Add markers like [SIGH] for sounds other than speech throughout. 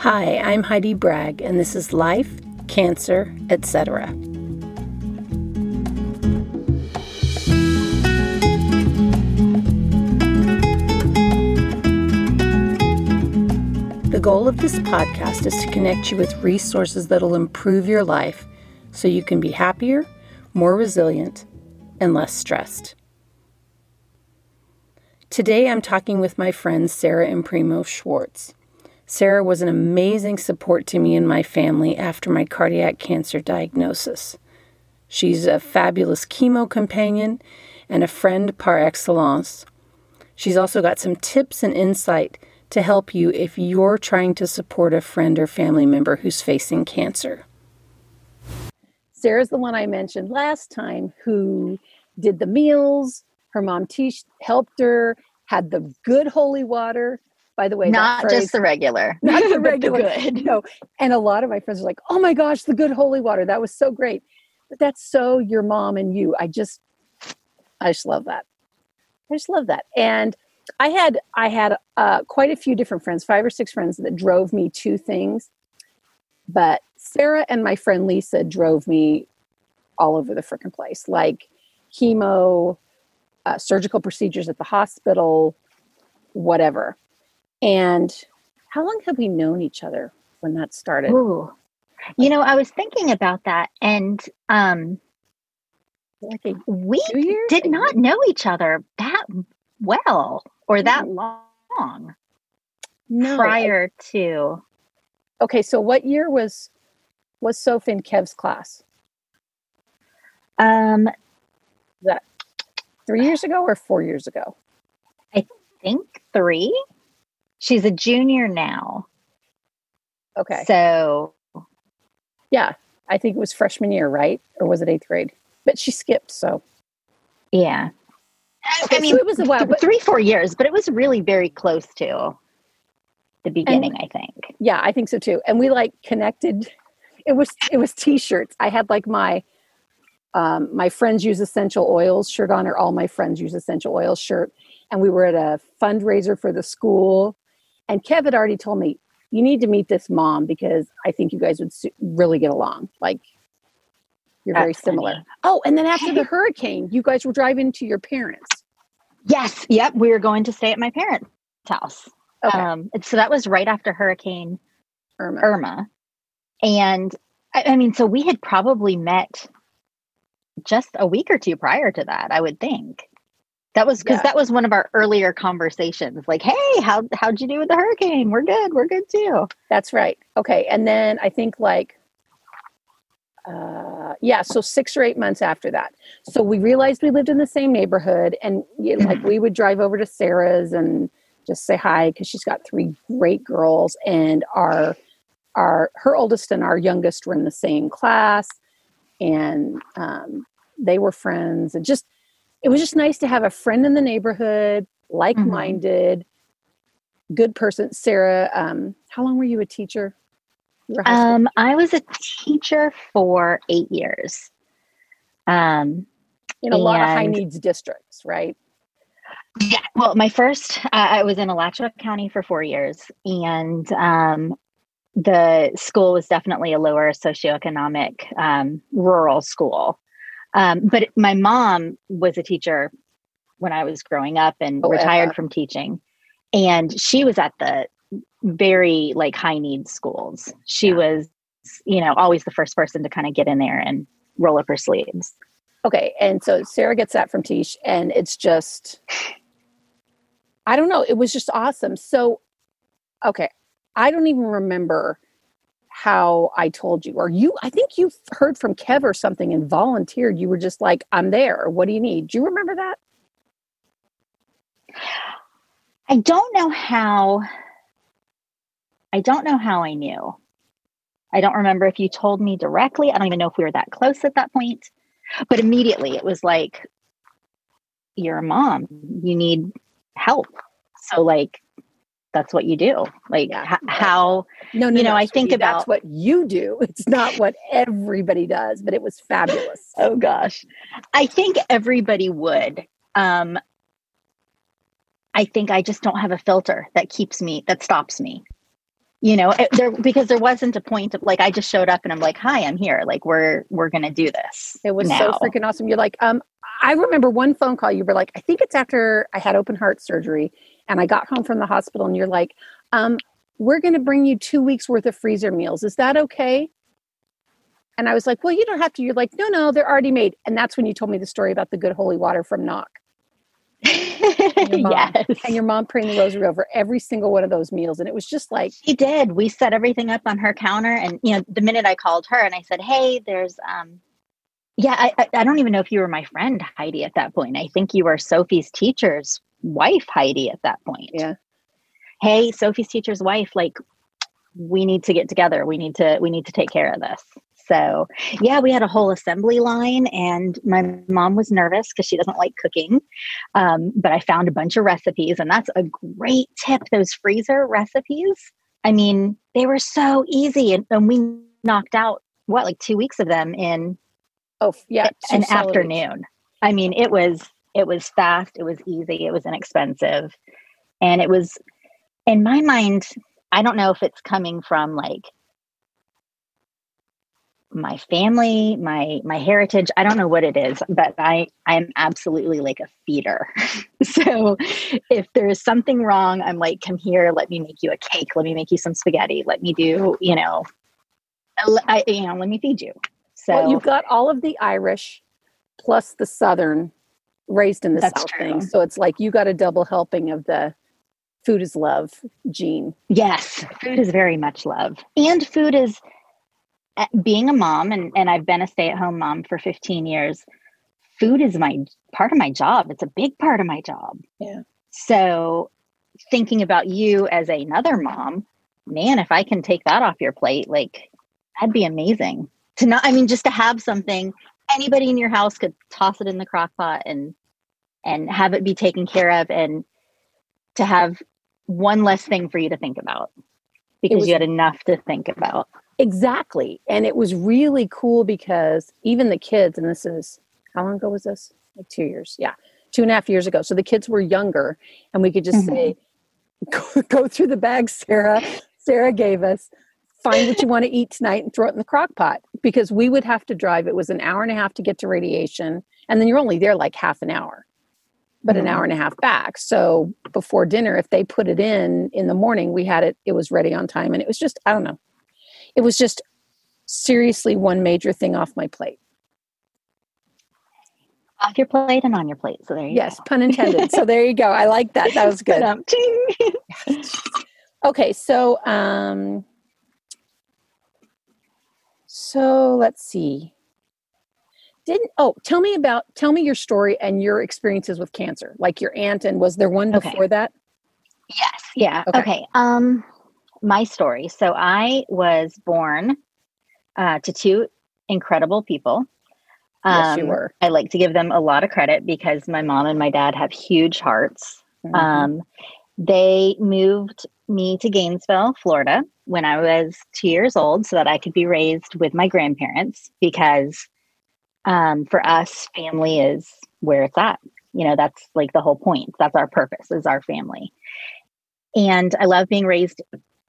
Hi, I'm Heidi Bragg, and this is Life, Cancer, etc. The goal of this podcast is to connect you with resources that'll improve your life so you can be happier, more resilient, and less stressed. Today I'm talking with my friend Sarah Imprimo Schwartz. Sarah was an amazing support to me and my family after my cardiac cancer diagnosis. She's a fabulous chemo companion and a friend par excellence. She's also got some tips and insight to help you if you're trying to support a friend or family member who's facing cancer. Sarah's the one I mentioned last time who did the meals. Her mom Tish helped her, had the good holy water, by the way, not phrase, just the regular, [LAUGHS] not the [LAUGHS] regular. the good. No, and a lot of my friends are like, "Oh my gosh, the good holy water! That was so great." But that's so your mom and you. I just, I just love that. I just love that. And I had I had uh, quite a few different friends, five or six friends that drove me to things. But Sarah and my friend Lisa drove me all over the freaking place, like chemo, uh, surgical procedures at the hospital, whatever. And how long have we known each other when that started? Ooh. You know, I was thinking about that and um like we did not know each other that well or that long no, prior to Okay, so what year was was Sophie in Kev's class? Um that 3 years ago or 4 years ago? I think 3. She's a junior now. Okay. So, yeah, I think it was freshman year, right? Or was it eighth grade? But she skipped, so. Yeah. Okay, I mean, so it was a while, th- three, four years, but it was really very close to the beginning. And, I think. Yeah, I think so too. And we like connected. It was it was t-shirts. I had like my um, my friends use essential oils shirt on, or all my friends use essential oils shirt, and we were at a fundraiser for the school. And Kev had already told me, you need to meet this mom because I think you guys would really get along. Like, you're That's very similar. Funny. Oh, and then after the hurricane, you guys were driving to your parents. Yes. Yep. We were going to stay at my parents' house. Okay. Um, so that was right after Hurricane Irma. Irma. And I, I mean, so we had probably met just a week or two prior to that, I would think. That was because yeah. that was one of our earlier conversations. Like, hey, how how'd you do with the hurricane? We're good. We're good too. That's right. Okay, and then I think like, uh, yeah, so six or eight months after that, so we realized we lived in the same neighborhood, and you [CLEARS THROAT] know, like we would drive over to Sarah's and just say hi because she's got three great girls, and our our her oldest and our youngest were in the same class, and um, they were friends, and just it was just nice to have a friend in the neighborhood, like minded, mm-hmm. good person. Sarah, um, how long were you a teacher? Um, I was a teacher for eight years. Um, in a lot of high needs districts, right? Yeah. Well, my first, uh, I was in Alachua County for four years, and um, the school was definitely a lower socioeconomic um, rural school. Um, but my mom was a teacher when I was growing up and oh, retired from teaching. And she was at the very like high need schools. She yeah. was, you know, always the first person to kind of get in there and roll up her sleeves. Okay. And so Sarah gets that from Tish, and it's just, I don't know. It was just awesome. So, okay. I don't even remember how I told you, or you, I think you heard from Kev or something and volunteered. You were just like, I'm there. What do you need? Do you remember that? I don't know how. I don't know how I knew. I don't remember if you told me directly. I don't even know if we were that close at that point. But immediately it was like, you're a mom. You need help. So, like, that's what you do. Like yeah. h- how no, no, you know no, i think about that's what you do. [LAUGHS] It's not what everybody does but it was fabulous. [LAUGHS] Oh gosh. I think everybody would. Um i think i just don't have a filter that keeps me that stops me. You know there because there wasn't a point of like i just showed up and i'm like hi i'm here. Like we're we're gonna do this it was now. so freaking awesome. You're like um i remember one phone call you were like i think it's after i had open heart surgery and i got home from the hospital and you're like um we're gonna bring you two weeks worth of freezer meals is that okay and i was like well you don't have to you're like no no they're already made and that's when you told me the story about the good holy water from Knock and [LAUGHS] mom, yes. And your mom praying the rosary over every single one of those meals. And it was just like She did. We set everything up on her counter. And you know, the minute I called her and I said, Hey, there's um yeah, I, I don't even know if you were my friend Heidi at that point. I think you were Sophie's teacher's wife, Heidi, at that point. Yeah. Hey, Sophie's teacher's wife, like we need to get together. We need to we need to take care of this. So, yeah, we had a whole assembly line, and my mom was nervous because she doesn't like cooking. Um, but I found a bunch of recipes, and that's a great tip. Those freezer recipes, I mean, they were so easy, and, and we knocked out what like two weeks of them in oh yeah an afternoon. I mean, it was it was fast, it was easy, it was inexpensive, and it was in my mind. I don't know if it's coming from like my family my my heritage i don't know what it is but i i'm absolutely like a feeder [LAUGHS] so if there is something wrong i'm like come here let me make you a cake let me make you some spaghetti let me do you know I, you know let me feed you so well, you've got all of the irish plus the southern raised in the south true. thing so it's like you got a double helping of the food is love gene yes food is very much love and food is eh, being a mom and, and I've been a stay at home mom for 15 years, food is my part of my job. It's a big part of my job. Yeah. So thinking about you as another mom, man, if I can take that off your plate, like that'd be amazing. To not, I mean, just to have something anybody in your house could toss it in the crock pot and and have it be taken care of and to have one less thing for you to think about because was, you had enough to think about. Exactly. And it was really cool because even the kids, and this is how long ago was this? Like two years. Yeah. Two and a half years ago. So the kids were younger and we could just mm-hmm. say, [LAUGHS] go, go through the bag Sarah, Sarah gave us, find what you want to eat tonight and throw it in the crock pot because we would have to drive. It was an hour and a half to get to radiation. And then you're only there like half an hour, but mm-hmm. an hour and a half back. So before dinner, if they put it in in the morning, we had it, it was ready on time. And it was just, I don't know, it was just seriously one major thing off my plate. Off your plate and on your plate. So there you yes, go. pun intended. so there you go. I like that. That was good. [LAUGHS] okay, so um so let's see. Didn't oh tell me about tell me your story and your experiences with cancer. Like your aunt and was there one before okay. that? Yes. Yeah. Okay. okay. Um my story. So I was born uh, to two incredible people. Um, yes, you um, were. I like to give them a lot of credit because my mom and my dad have huge hearts. Mm-hmm. Um, they moved me to Gainesville, Florida, when I was two years old, so that I could be raised with my grandparents. Because um, for us, family is where it's at. You know, that's like the whole point. That's our purpose, is our family. And I love being raised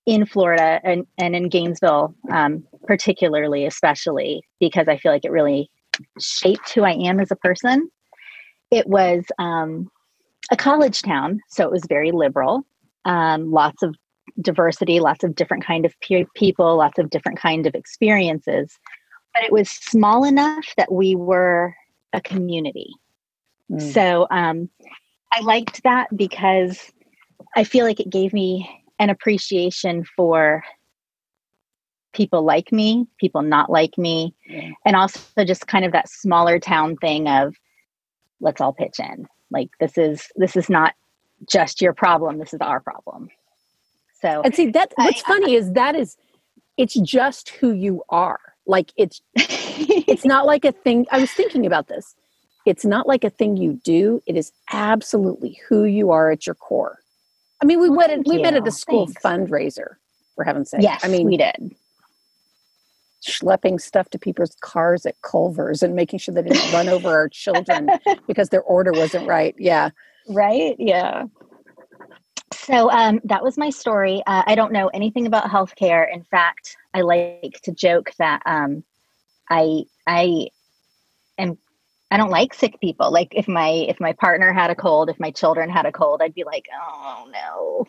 in Florida and, and in Gainesville, um, particularly, especially because I feel like it really shaped who I am as a person. It was um, a college town, so it was very liberal. Um, lots of diversity, lots of different kind of pe- people, lots of different kind of experiences. But it was small enough that we were a community. Mm. So um, I liked that because I feel like it gave me an appreciation for people like me, people not like me, yeah. and also just kind of that smaller town thing of let's all pitch in. Like this is this is not just your problem, this is our problem. So And see that what's I, funny I, is that is it's just who you are. Like it's it's not like a thing I was thinking about this. It's not like a thing you do. It is absolutely who you are at your core. I mean, we well, went we met at a school Thanks. fundraiser, for heaven's sake. Yes, I mean, we did. Schlepping stuff to people's cars at Culver's and making sure they didn't run over our children [LAUGHS] because their order wasn't right. Yeah. Right. Yeah. So um, that was my story. Uh, I don't know anything about healthcare. In fact, I like to joke that um, I I am I don't like sick people. Like if my if my partner had a cold, if my children had a cold, I'd be like, oh no,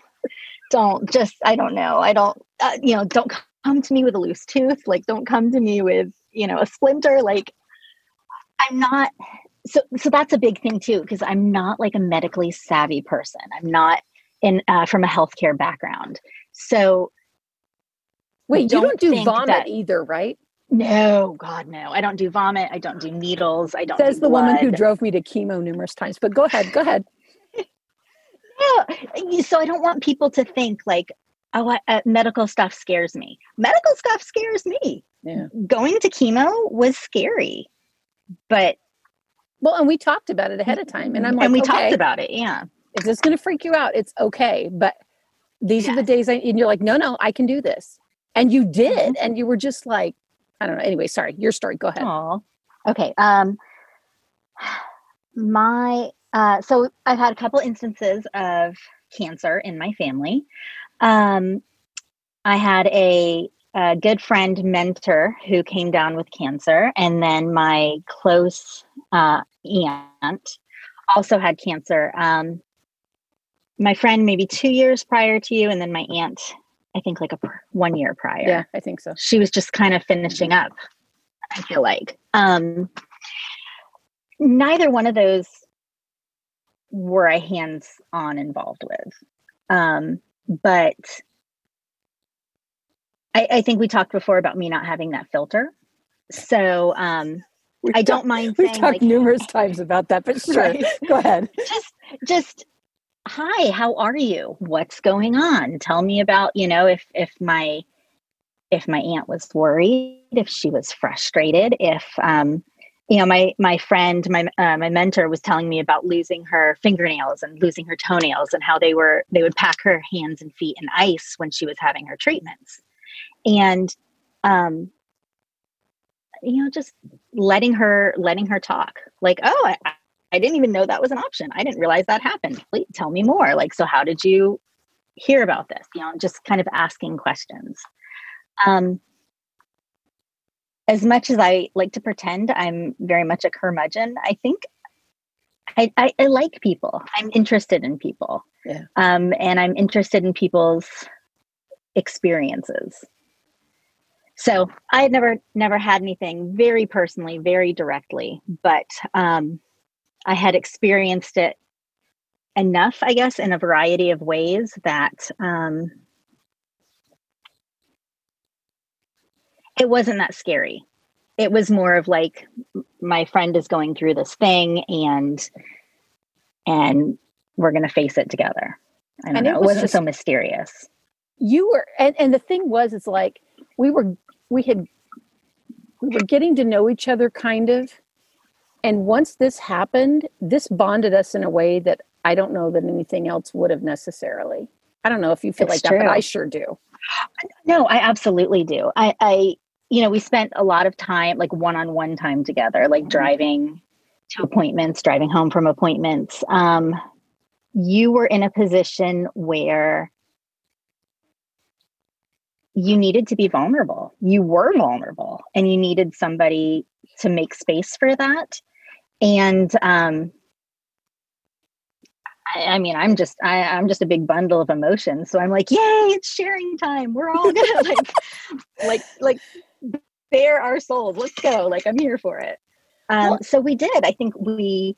don't just I don't know. I don't uh, you know don't come to me with a loose tooth. Like don't come to me with you know a splinter. Like I'm not. So so that's a big thing too because I'm not like a medically savvy person. I'm not in uh, from a healthcare background. So wait, don't you don't do vomit that, either, right? No, God, no. I don't do vomit. I don't do needles. I don't. Says do the woman who drove me to chemo numerous times. But go ahead. Go ahead. [LAUGHS] yeah. So I don't want people to think like, oh, uh, medical stuff scares me. Medical stuff scares me. Yeah. Going to chemo was scary, but well, and we talked about it ahead of time, and I'm like, and we okay, talked about it. Yeah. If it's going to freak you out, it's okay. But these yes. are the days, I, and you're like, no, no, I can do this, and you did, mm-hmm. and you were just like, I don't know. Anyway, sorry, your story. Go ahead. Aww. Okay. Um, my uh, so I've had a couple instances of cancer in my family. Um, I had a, a good friend mentor who came down with cancer, and then my close uh, aunt also had cancer. Um, my friend maybe two years prior to you, and then my aunt I think like a one year prior. Yeah, I think so. She was just kind of finishing up. I feel like um, neither one of those were I hands on involved with, um, but I, I, think we talked before about me not having that filter. So um, I don't mind. We've talked like, numerous times about that, but sure, right. go ahead. Just, just hi how are you? What's going on? Tell me about you know if if my if my aunt was worried if she was frustrated if um you know my my friend my uh, my mentor was telling me about losing her fingernails and losing her toenails and how they were they would pack her hands and feet in ice when she was having her treatments. And um you know just letting her letting her talk. Like oh I, I didn't even know that was an option. I didn't realize that happened. Please tell me more. Like, so how did you hear about this? You know, just kind of asking questions. Um, as much as I like to pretend I'm very much a curmudgeon, I think I, I, I like people. I'm interested in people. Yeah. Um, and I'm interested in people's experiences. So I had never never had anything very personally, very directly, but um, I had experienced it enough, I guess, in a variety of ways that um, it wasn't that scary. It was more of like my friend is going through this thing and and we're going to face it together. I don't and know. It, was just, so mysterious. You were, and, and the thing was, it's like we were, we had, we were getting to know each other kind of, and once this happened, this bonded us in a way that I don't know that anything else would have necessarily. I don't know if you feel it's like true. that, but I sure do. No, I absolutely do. I, I, you know, we spent a lot of time, like one on one time together, like mm-hmm. driving to appointments, driving home from appointments. Um, you were in a position where you needed to be vulnerable. You were vulnerable and you needed somebody to make space for that and um, I, I, mean, I'm just I, I'm just a big bundle of emotions. So I'm like, yay, it's sharing time. We're all gonna [LAUGHS] like like like bare our souls. Let's go. Like I'm here for it. Um, well, so we did. I think we.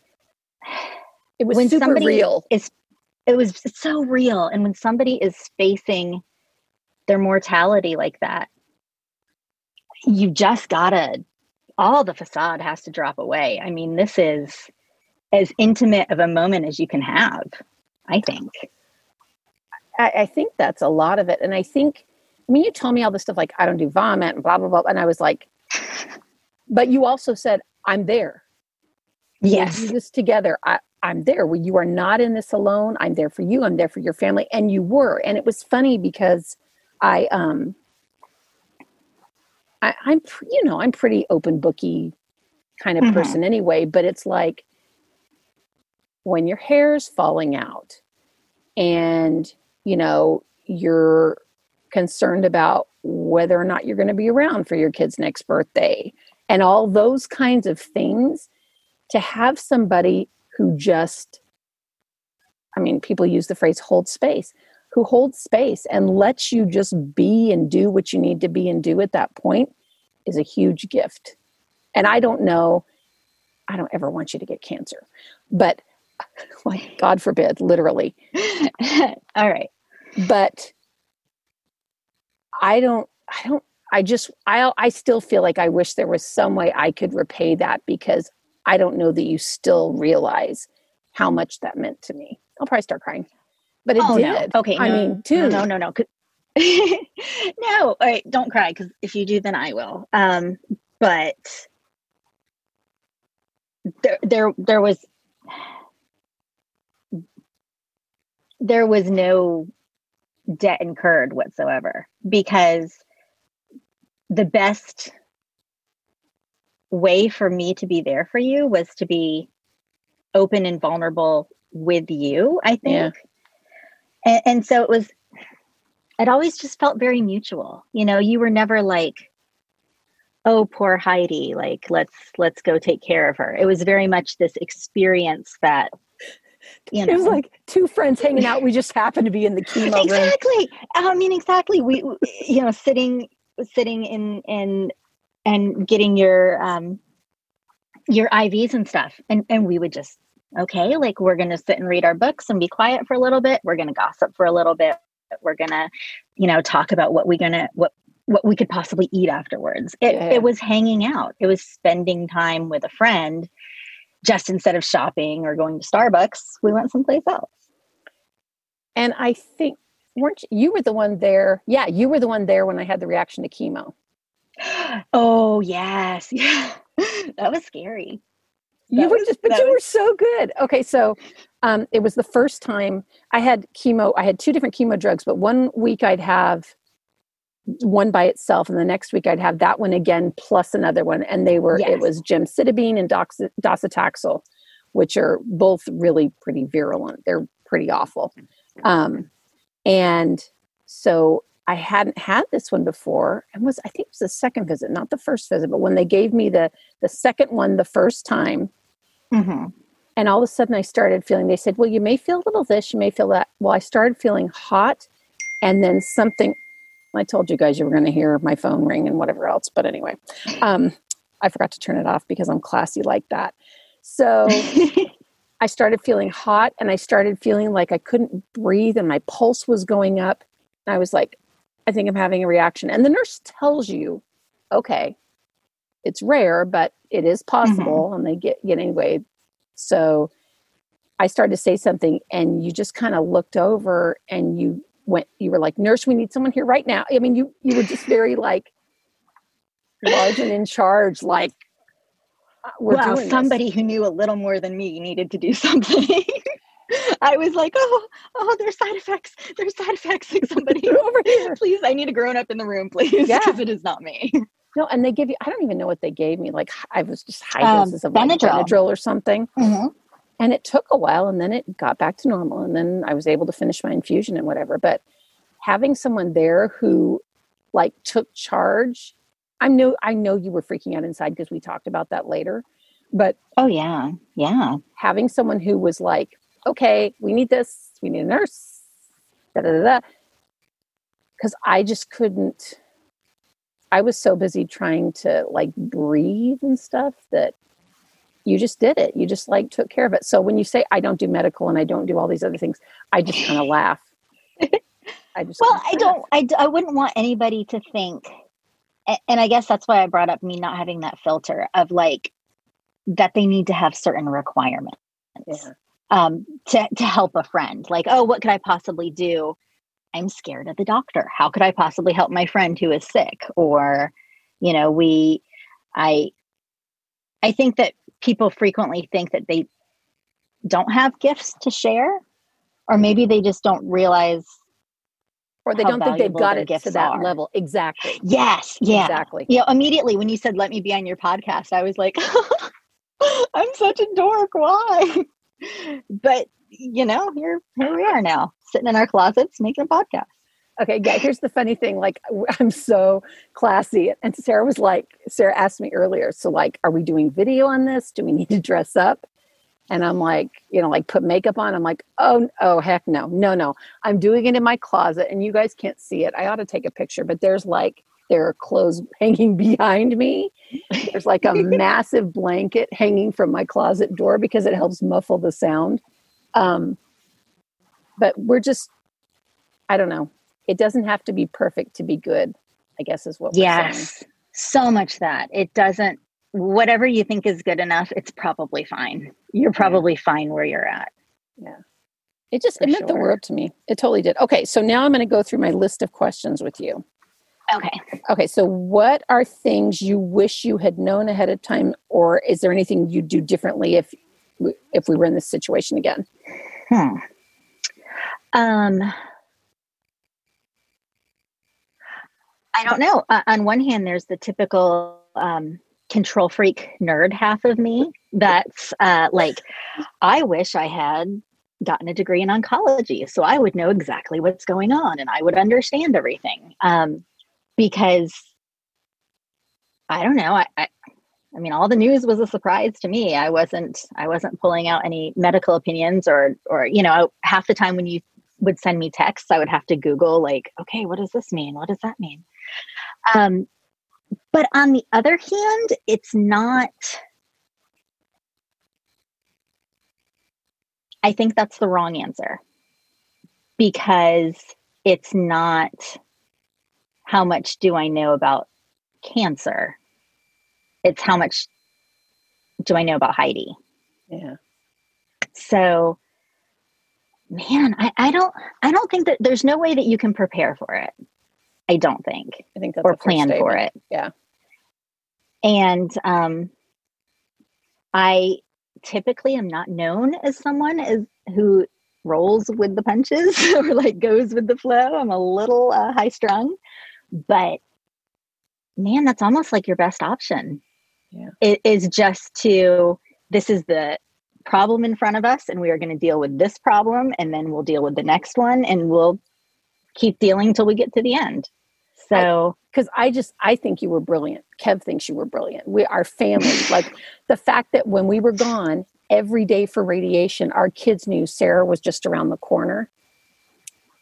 It was when super somebody real. Is it was so real, and when somebody is facing their mortality like that, you just gotta all the facade has to drop away. I mean, this is as intimate of a moment as you can have, I think. I, I, think that's a lot of it. And I think, I mean, you told me all this stuff like, I don't do vomit and blah, blah, blah. And I was like, but you also said, I'm there. Yes. We do this together. I, I'm there. Well, you are not in this alone. I'm there for you. I'm there for your family. And you were. And it was funny because I, um, I, am you know, I'm pretty open booky kind of mm-hmm. person anyway, but it's like when your hair's falling out and you know you're concerned about whether or not you're going to be around for your kid's next birthday and all those kinds of things to have somebody who just i mean people use the phrase hold space who holds space and lets you just be and do what you need to be and do at that point is a huge gift. And i don't know i don't ever want you to get cancer but [LAUGHS] like god forbid literally. [LAUGHS] All right. But i don't i don't i just i i still feel like i wish there was some way i could repay that because i don't know that you still realize how much that meant to me. I'll probably start crying but it oh, did. No. okay i no, mean too no no no. No [LAUGHS] no all right don't cry because if you do then i will. Um but there there there was there was no debt incurred whatsoever because the best way for me to be there for you was to be open and vulnerable with you i think. yeah. And, and so it was it always just felt very mutual you know you were never like oh poor heidi like let's let's go take care of her it was very much this experience that you know. It was like two friends hanging out. We just happened to be in the chemo exactly. room. Exactly. I mean, exactly. We, you know, sitting, sitting in, in, and getting your, um, your IVs and stuff. And, and we would just, okay, like we're going to sit and read our books and be quiet for a little bit. We're going to gossip for a little bit. We're going to, you know, talk about what we're going to, what, what we could possibly eat afterwards. It, yeah. it was hanging out. It was spending time with a friend just instead of shopping or going to Starbucks, we went someplace else. And I think weren't you, you were the one there? Yeah, you were the one there when I had the reaction to chemo. [GASPS] Oh yes, yeah, [LAUGHS] that was scary. You were just, but you were so good. Okay, so um, it was the first time I had chemo. I had two different chemo drugs, but one week I'd have one by itself and the next week i'd have that one again plus another one and they were yes. it was gemcitabine and dox, docetaxel which are both really pretty virulent they're pretty awful um, and so i hadn't had this one before and was i think it was the second visit not the first visit but when they gave me the the second one the first time mm-hmm. and all of a sudden i started feeling they said well you may feel a little this you may feel that well i started feeling hot and then something I told you guys you were going to hear my phone ring and whatever else. But anyway, um, I forgot to turn it off because I'm classy like that. So [LAUGHS] I started feeling hot and I started feeling like I couldn't breathe and my pulse was going up. And I was like, I think I'm having a reaction. And the nurse tells you, okay, it's rare, but it is possible. Mm-hmm. And they get, get anyway. So I started to say something and you just kind of looked over and you went you were like nurse we need someone here right now i mean you you were just very like large and in charge like uh, well somebody this. who knew a little more than me needed to do [LAUGHS] something i was like oh oh there's side effects there's side effects like somebody [LAUGHS] over here please i need a grown up in the room please because yeah. it is not me no and they give you i don't even know what they gave me like i was just high um, doses of like Benadryl. Benadryl or something. Mm-hmm. And it took a while and then it got back to normal and then i was able to finish my infusion and whatever. But having someone there who like took charge i know i know you were freaking out inside because we talked about that later but oh yeah. Yeah. having someone who was like okay we need this we need a nurse da da da because i just couldn't i was so busy trying to like breathe and stuff that you just did it. You just like took care of it. So when you say I don't do medical and I don't do all these other things, I just kind of [LAUGHS] laugh. I just well, I don't. I I wouldn't want anybody to think, and I guess that's why I brought up me not having that filter of like that they need to have certain requirements yeah. um, to to help a friend. Like, oh, what could I possibly do? I'm scared of the doctor. How could I possibly help my friend who is sick? Or, you know, we, I, I think that people frequently think that they don't have gifts to share or maybe mm-hmm. they just don't realize or they don't think they've got it to that are. level. Exactly. Yes yeah. Exactly. You know immediately when you said let me be on your podcast i was like [LAUGHS] i'm such a dork. Why? [LAUGHS] But you know here here we are now sitting in our closets making a podcast. Okay, yeah, here's the funny thing. Like, I'm so classy. And Sarah was like, Sarah asked me earlier, so, like, are we doing video on this? Do we need to dress up? And I'm like, you know, like put makeup on. I'm like, oh, oh, heck no, no, no. I'm doing it in my closet and you guys can't see it. I ought to take a picture, but there's like, there are clothes [LAUGHS] hanging behind me. There's like a [LAUGHS] massive blanket hanging from my closet door because it helps muffle the sound. Um, but we're just, I don't know. It doesn't have to be perfect to be good i guess is what yes saying. so much that. It doesn't whatever you think is good enough it's probably fine. You're probably fine where you're at. Yeah. It just For it meant sure. the world to me. It totally did. Okay so now i'm going to go through my list of questions with you. Okay. Okay so what are things you wish you had known ahead of time or is there anything you'd do differently if if we were in this situation again? Hmm um I don't know. Uh, on one hand, there's the typical um, control freak nerd half of me that's uh, like, I wish I had gotten a degree in oncology so I would know exactly what's going on and I would understand everything. Um, because I don't know. I, I I mean, all the news was a surprise to me. I wasn't I wasn't pulling out any medical opinions or or you know half the time when you would send me texts, I would have to Google like, okay, what does this mean? What does that mean? Um, but on the other hand, it's not. I think that's the wrong answer because it's not how much do I know about cancer? It's how much do I know about Heidi? Yeah. So man, I, I don't I don't think that there's no way that you can prepare for it. I don't think. I think that's or plan for it. Yeah. And um I typically am not known as someone as who rolls with the punches [LAUGHS] or like goes with the flow. I'm a little uh, high strung, but man, that's almost like your best option. Yeah. It is just to this is the problem in front of us and we are going to deal with this problem and then we'll deal with the next one and we'll keep dealing until we get to the end so because I, I, just i think you were brilliant kev thinks you were brilliant we our family [LAUGHS] like the fact that when we were gone every day for radiation our kids knew sarah was just around the corner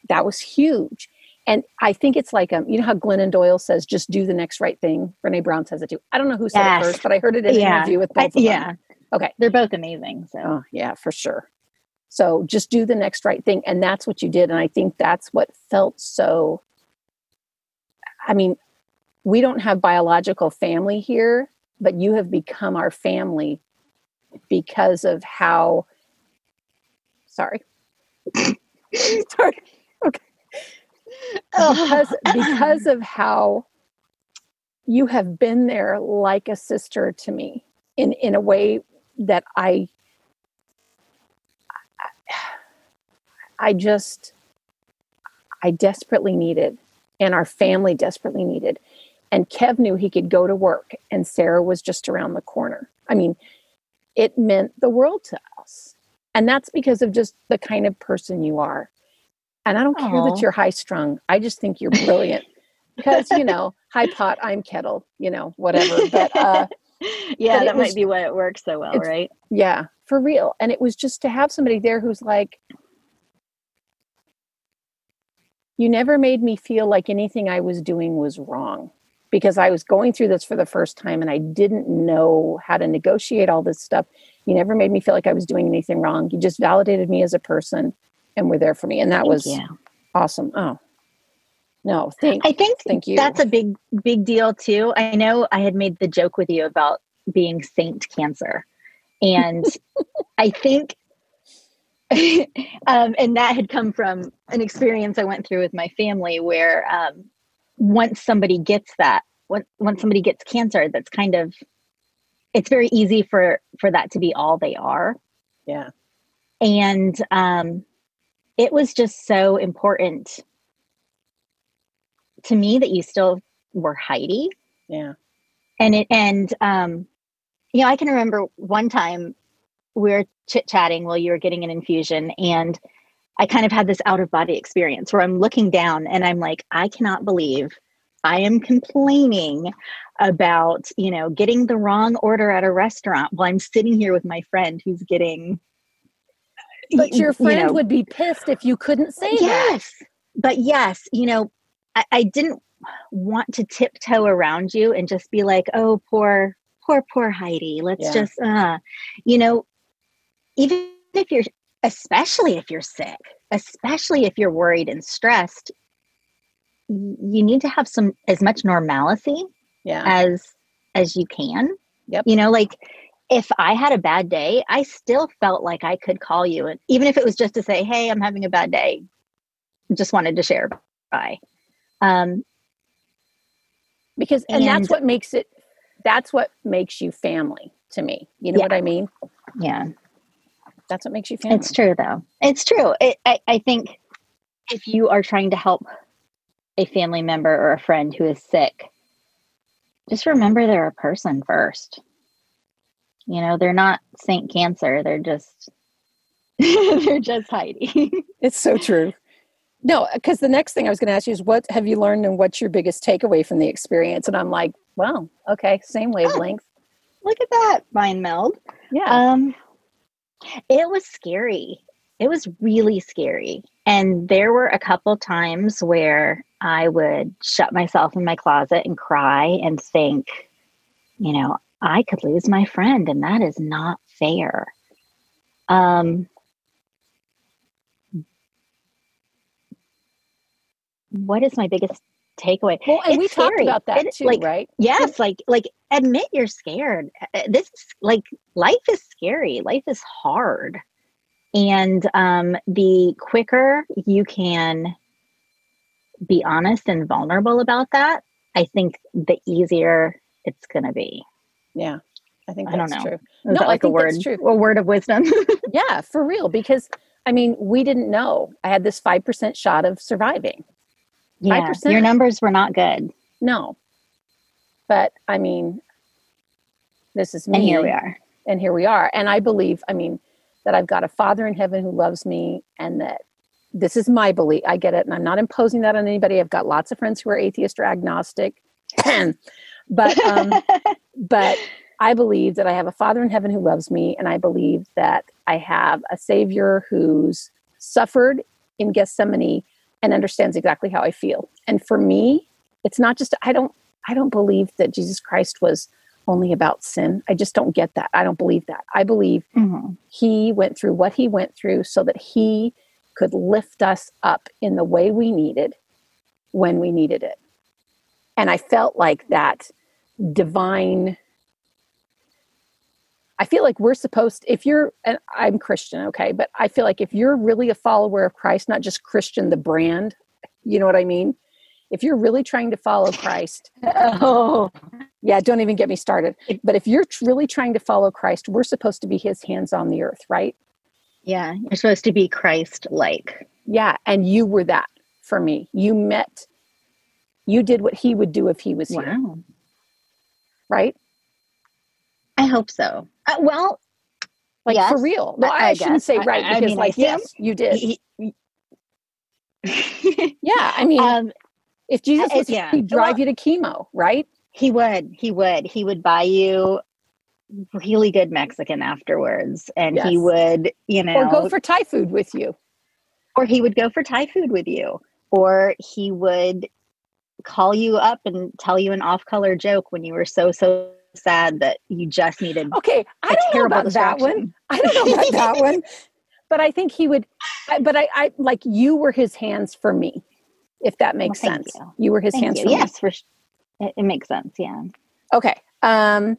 that was huge and I think it's like um, you know how Glennon Doyle says, "Just do the next right thing." Brene Brown says it too. I don't know who said yes. it first, but I heard it in yeah. an interview with both I, of yeah. Okay. They're both amazing. So, oh, yeah, for sure. So just do the next right thing. And that's what you did. And I think that's what felt so. I mean, we don't have biological family here, but you have become our family because of how. Sorry. [LAUGHS] sorry. Okay. Because, [LAUGHS] because of how you have been there like a sister to me in in a way that I I just I desperately needed and our family desperately needed. And Kev knew he could go to work and Sarah was just around the corner. I mean, it meant the world to us. And that's because of just the kind of person you are. And I don't Aww. care that you're high strung. I just think you're brilliant. [LAUGHS] because, you know, high pot, I'm kettle, you know, whatever. But uh [LAUGHS] yeah, that was, might be why it works so well, right? Yeah, for real. And it was just to have somebody there who's like, you never made me feel like anything I was doing was wrong because I was going through this for the first time and I didn't know how to negotiate all this stuff. You never made me feel like I was doing anything wrong. You just validated me as a person and were there for me. And that Thank was you. awesome. Oh, no, thank. I think thank you. That's a big big deal too. I know I had made the joke with you about being Saint Cancer, and [LAUGHS] I think, [LAUGHS] um, and that had come from an experience I went through with my family where um, once somebody gets that, once once somebody gets cancer, that's kind of it's very easy for for that to be all they are. Yeah, and um, it was just so important to me that you still were Heidi. Yeah. And it and um you know, I can remember one time we were chit chatting while you were getting an infusion and I kind of had this out of body experience where I'm looking down and I'm like, I cannot believe I am complaining about, you know, getting the wrong order at a restaurant while I'm sitting here with my friend who's getting. But your friend you know, would be pissed if you couldn't say yes. That. But yes, you know, I, I didn't want to tiptoe around you and just be like, oh, poor, poor, poor Heidi. Let's yeah. just, uh, you know, even if you're, especially if you're sick, especially if you're worried and stressed, you need to have some as much normalcy yeah. as as you can. Yep. You know, like if I had a bad day, I still felt like I could call you and even if it was just to say, "Hey, I'm having a bad day." Just wanted to share by. Um because and, and that's what makes it that's what makes you family to me. You know yeah. what I mean? Yeah. That's what makes you family. It's true though. It's true. It, I, I think if you are trying to help a family member or a friend who is sick, just remember they're a person first. You know, they're not Saint Cancer. They're just [LAUGHS] they're just Heidi. it's so true. No, because the next thing I was going to ask you is what have you learned and what's your biggest takeaway from the experience? And I'm like, well, okay, same wavelength. Oh, look at that mind meld. Yeah. Um, it was scary. It was really scary. And there were a couple times where I would shut myself in my closet and cry and think, you know, I could lose my friend, and that is not fair. Um, what is my biggest takeaway? Well, and it's we scary. talked about that it, too, like, right? Yes, like like admit you're scared. Uh, uh, this is like life is scary. Life is hard, and um, the quicker you can be honest and vulnerable about that, I think the easier it's going to be. Yeah. I think that's I don't know. true. Is no, that like a word, true. a word of wisdom. [LAUGHS] yeah, for real. Because I mean, we didn't know. I had this five percent shot of surviving. Yeah, 5%. your numbers were not good. No, but I mean, this is me. And here we are. And here we are. And I believe, I mean, that I've got a Father in heaven who loves me, and that this is my belief. I get it, and I'm not imposing that on anybody. I've got lots of friends who are atheist or agnostic, [CLEARS THROAT] but um, [LAUGHS] but I believe that I have a Father in heaven who loves me, and I believe that I have a Savior who's suffered in Gethsemane and understands exactly how I feel. And for me, it's not just I don't I don't believe that Jesus Christ was only about sin. I just don't get that. I don't believe that. I believe mm-hmm. he went through what he went through so that he could lift us up in the way we needed when we needed it. And I felt like that divine. I feel like we're supposed, if you're, and I'm Christian, okay, but I feel like if you're really a follower of Christ, not just Christian, the brand, you know what I mean? If you're really trying to follow Christ, [LAUGHS] oh, yeah, don't even get me started. But if you're really trying to follow Christ, we're supposed to be his hands on the earth, right? Yeah, you're supposed to be Christ like. Yeah, and you were that for me. You met, you did what he would do if he was wow. here. Right? I hope so. Uh, well, like yes, for real. No, I, I shouldn't say right I, because, I mean, like, yes, you did. He, yeah, I mean, um, if Jesus was, yeah. he'd drive well, you to chemo, right? He would. He would. He would buy you really good Mexican afterwards. And yes. he would, you know, or go for Thai food with you. Or he would go for Thai food with you. Or he would call you up and tell you an off color joke when you were so, so sad that you just needed. Okay. I don't know about that one. I don't know about that one. [LAUGHS] But I think he would, but I, I like you were his hands for me, if that makes well, sense. You. you. were his thank hands you. for yes, me. for it, it makes sense. Yeah. Okay. Um,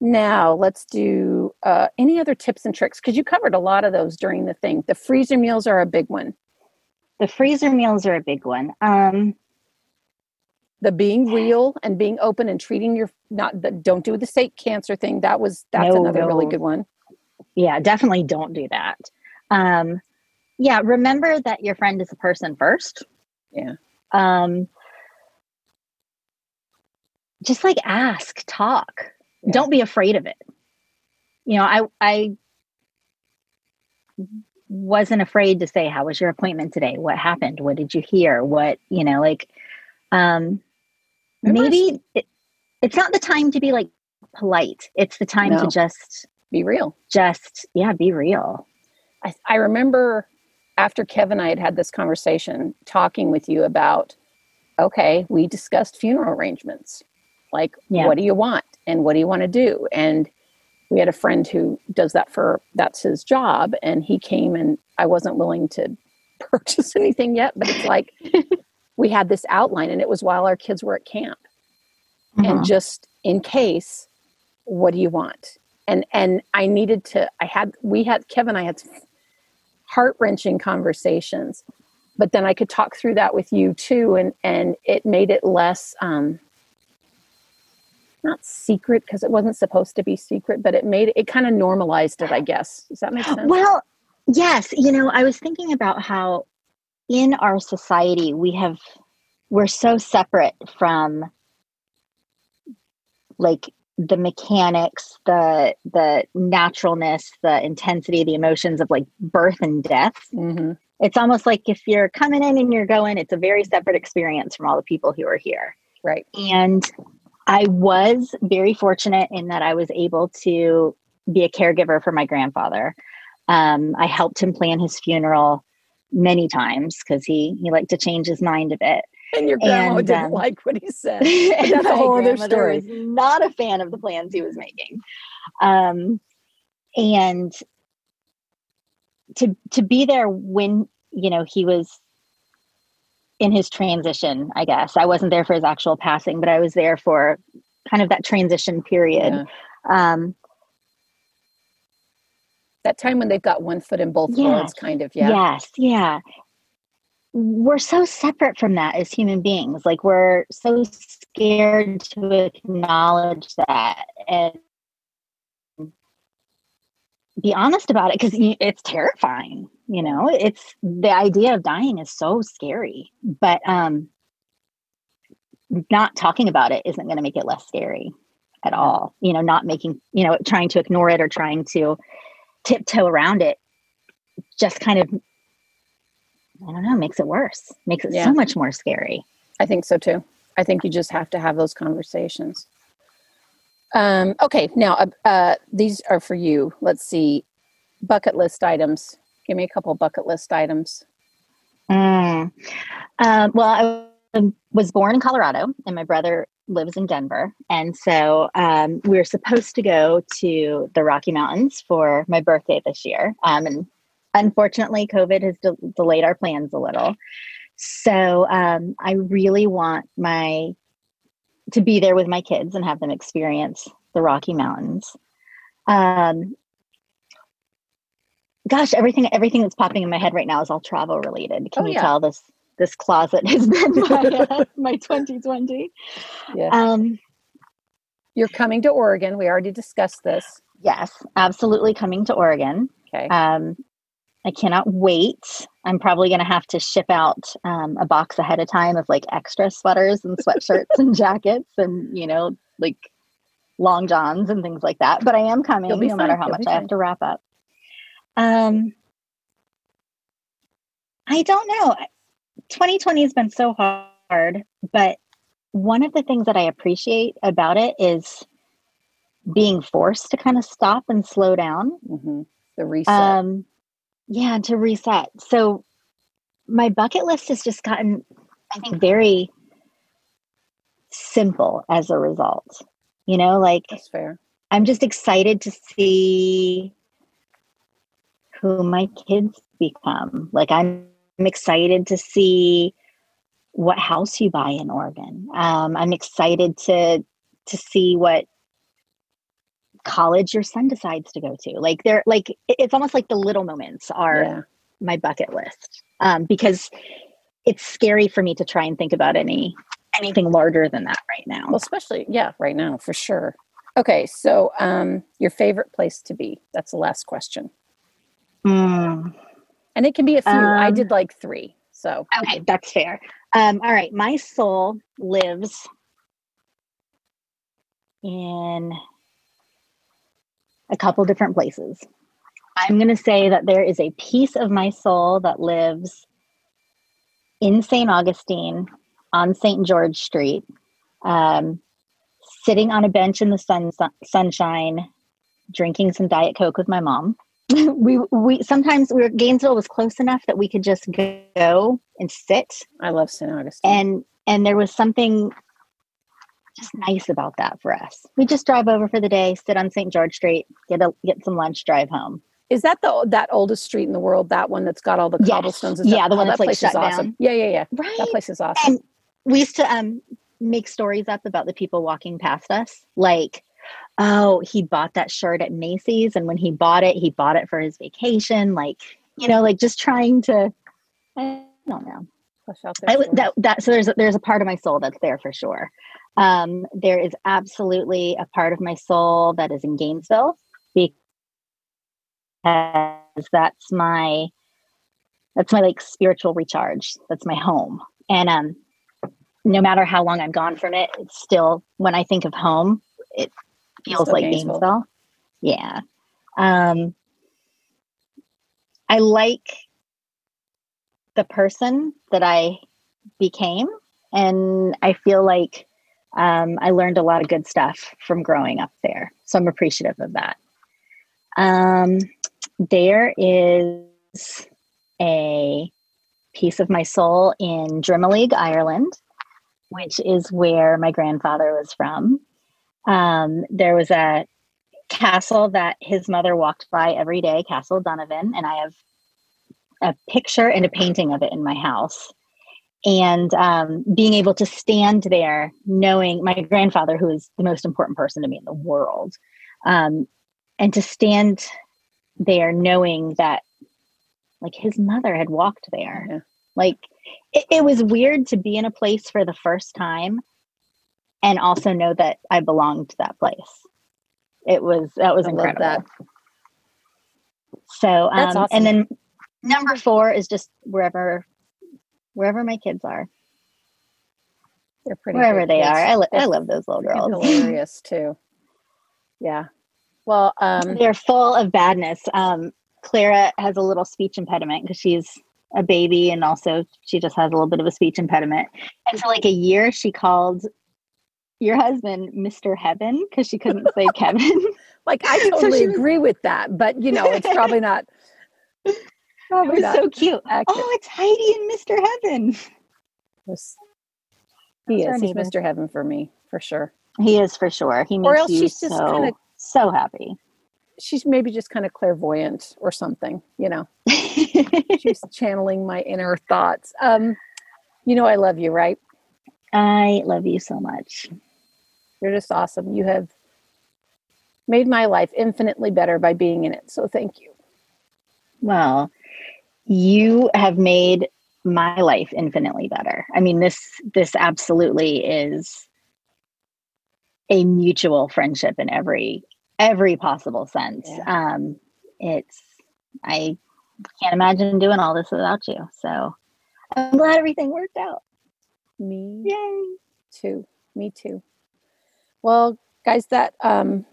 now, let's do uh, any other tips and tricks because you covered a lot of those during the thing. The freezer meals are a big one. The freezer meals are a big one. Um, the being real and being open and treating your not the, don't do the Saint Cancer thing. That was that's no, another no. really good one. Yeah, definitely don't do that. Um, yeah, remember that your friend is a person first. Yeah. Um, just like ask, talk don't be afraid of it you know i i wasn't afraid to say, How was your appointment today? What happened? What did you hear? What, you know, like, um, maybe it, it's not the time to be like polite. It's the time no. to just be real. Just, yeah, be real. I, I remember after Kevin and I had had this conversation talking with you about, okay, we discussed funeral arrangements. Like, yeah. what do you want? And what do you want to do? And we had a friend who does that for that's his job and he came and i wasn't willing to [LAUGHS] purchase anything yet but it's like [LAUGHS] we had this outline and it was while our kids were at camp mm-hmm. and just in case what do you want and and i needed to i had we had kevin i had heart-wrenching conversations but then i could talk through that with you too and and it made it less um not secret because it wasn't supposed to be secret, but it made it kind of normalized it, I guess. Does that make sense? Well, yes. You know, I was thinking about how in our society we have we're so separate from like the mechanics the the naturalness the intensity the emotions of like birth and death mm-hmm. it's almost like if you're coming in and you're going it's a very separate experience from all the people who are here right and I was very fortunate in that I was able to be a caregiver for my grandfather. Um, I helped him plan his funeral many times because he he liked to change his mind a bit. And your grandma and, didn't um, like what he said. [LAUGHS] That's a whole other story. Was not a fan of the plans he was making. Um, and to to be there when you know he was in his transition, I guess. I wasn't there for his actual passing, but I was there for kind of that transition period. Yeah. Um, that time when they've got one foot in both yes, worlds, kind of, yeah. Yes, yeah. We're so separate from that as human beings. Like, we're so scared to acknowledge that and be honest about it because it's terrifying you know it's the idea of dying is so scary but um not talking about it isn't going to make it less scary at all you know not making you know trying to ignore it or trying to tiptoe around it just kind of i don't know makes it worse makes it yeah. so much more scary i think so too i think you just have to have those conversations um, okay now uh, uh, these are for you let's see bucket list items Give me a couple bucket list items. Mm. Um, well, I was born in Colorado, and my brother lives in Denver. And so um, we were supposed to go to the Rocky Mountains for my birthday this year. Um, and unfortunately, COVID has de- delayed our plans a little. So um, I really want my to be there with my kids and have them experience the Rocky Mountains. Um, gosh, everything everything that's popping in my head right now is all travel related. Can oh, you yeah. tell this this closet has been [LAUGHS] my, uh, my 2020? Yeah. Um, You're coming to Oregon. We already discussed this. Yes, absolutely coming to Oregon. Okay. Um, I cannot wait. I'm probably going to have to ship out um, a box ahead of time of like extra sweaters and sweatshirts and [LAUGHS] jackets and, you know, like long johns and things like that. But I am coming no fine. matter how You'll much I have to wrap up. Um, I don't know. 2020 has been so hard, but one of the things that I appreciate about it is being forced to kind of stop and slow down. Mm-hmm. The reset. Um, yeah, to reset. So my bucket list has just gotten, I think, very simple as a result. You know, like that's fair. I'm just excited to see who my kids become. Like I'm, I'm excited to see what house you buy in Oregon. Um, I'm excited to to see what college your son decides to go to. Like they're like it's almost like the little moments are yeah. my bucket list um, because it's scary for me to try and think about any anything larger than that right now. Well, especially yeah, right now for sure. Okay, so um, your favorite place to be? That's the last question. Mm. And it can be a few. Um, I did like three. So okay, that's fair. Um, all right, my soul lives in a couple different places. I'm going to say that there is a piece of my soul that lives in St. Augustine on St. George Street, um, sitting on a bench in the sun, sunshine, drinking some Diet Coke with my mom. [LAUGHS] we we sometimes we were, Gainesville was close enough that we could just go and sit. I love St. Augustine. And and there was something just nice about that for us. We just drive over for the day, sit on St. George Street, get a get some lunch, drive home. Is that the that oldest street in the world? That one that's got all the cobblestones? Yeah, the one oh, that's that like shut awesome. down. Yeah, yeah, yeah. Right. That place is awesome. And we used to um make stories up about the people walking past us, like oh, he bought that shirt at Macy's. And when he bought it, he bought it for his vacation. Like, you know, like just trying to, I don't know. I, that, that, so there's, there's a part of my soul that's there for sure. Um, there is absolutely a part of my soul that is in Gainesville because that's my, that's my like spiritual recharge. That's my home. And, um, no matter how long I'm gone from it, it's still, when I think of home, it feels like Gainesville. Gainesville. Yeah. Um, I like the person that I became, and I feel like um, I learned a lot of good stuff from growing up there. So I'm appreciative of that. Um, there is a piece of my soul in Drimoleague, Ireland, which is where my grandfather was from. Um, there was a castle that his mother walked by every day, Castle Donovan, and I have a picture and a painting of it in my house. And um, being able to stand there, knowing my grandfather, who is the most important person to me in the world, um, and to stand there knowing that, like, his mother had walked there. Yeah. Like, it, it was weird to be in a place for the first time and also know that I belonged to that place. It was that was I incredible. That. So um, awesome. and then number four is just wherever wherever my kids are. They're pretty wherever they kids. are. I, li- I love those little girls. Hilarious too. Yeah. Well, um, they're full of badness. Um, Clara has a little speech impediment because she's a baby and also she just has a little bit of a speech impediment. And for like a year, she called your husband Mr. Heaven because she couldn't say Kevin. [LAUGHS] like I totally so agree with that, but you know, it's probably not. [LAUGHS] Probably it was so cute. Accurate. Oh, it's Heidi and Mr. Heaven. Was, he is. He's Mr. Heaven for me, for sure. He is for sure. He makes or else you she's just so, kind of so happy. She's maybe just kind of clairvoyant or something, you know. [LAUGHS] she's channeling my inner thoughts. Um, you know, I love you, right? I love you so much. You're just awesome. You have made my life infinitely better by being in it. So thank you. Well, you have made my life infinitely better. I mean this this absolutely is a mutual friendship in every every possible sense. Yeah. Um it's I can't imagine doing all this without you. So I'm glad everything worked out. Me Yay. too. Me too. Well, guys, that um,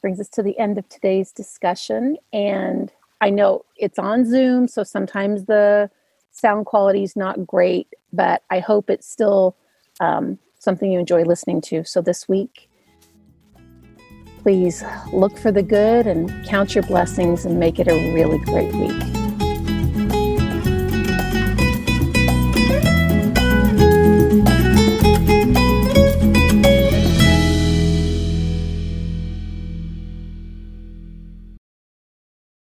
brings us to the end of today's discussion. And I know it's on Zoom, so sometimes the sound quality is not great, but I hope it's still um, something you enjoy listening to. So this week, please look for the good and count your blessings and make it a really great week.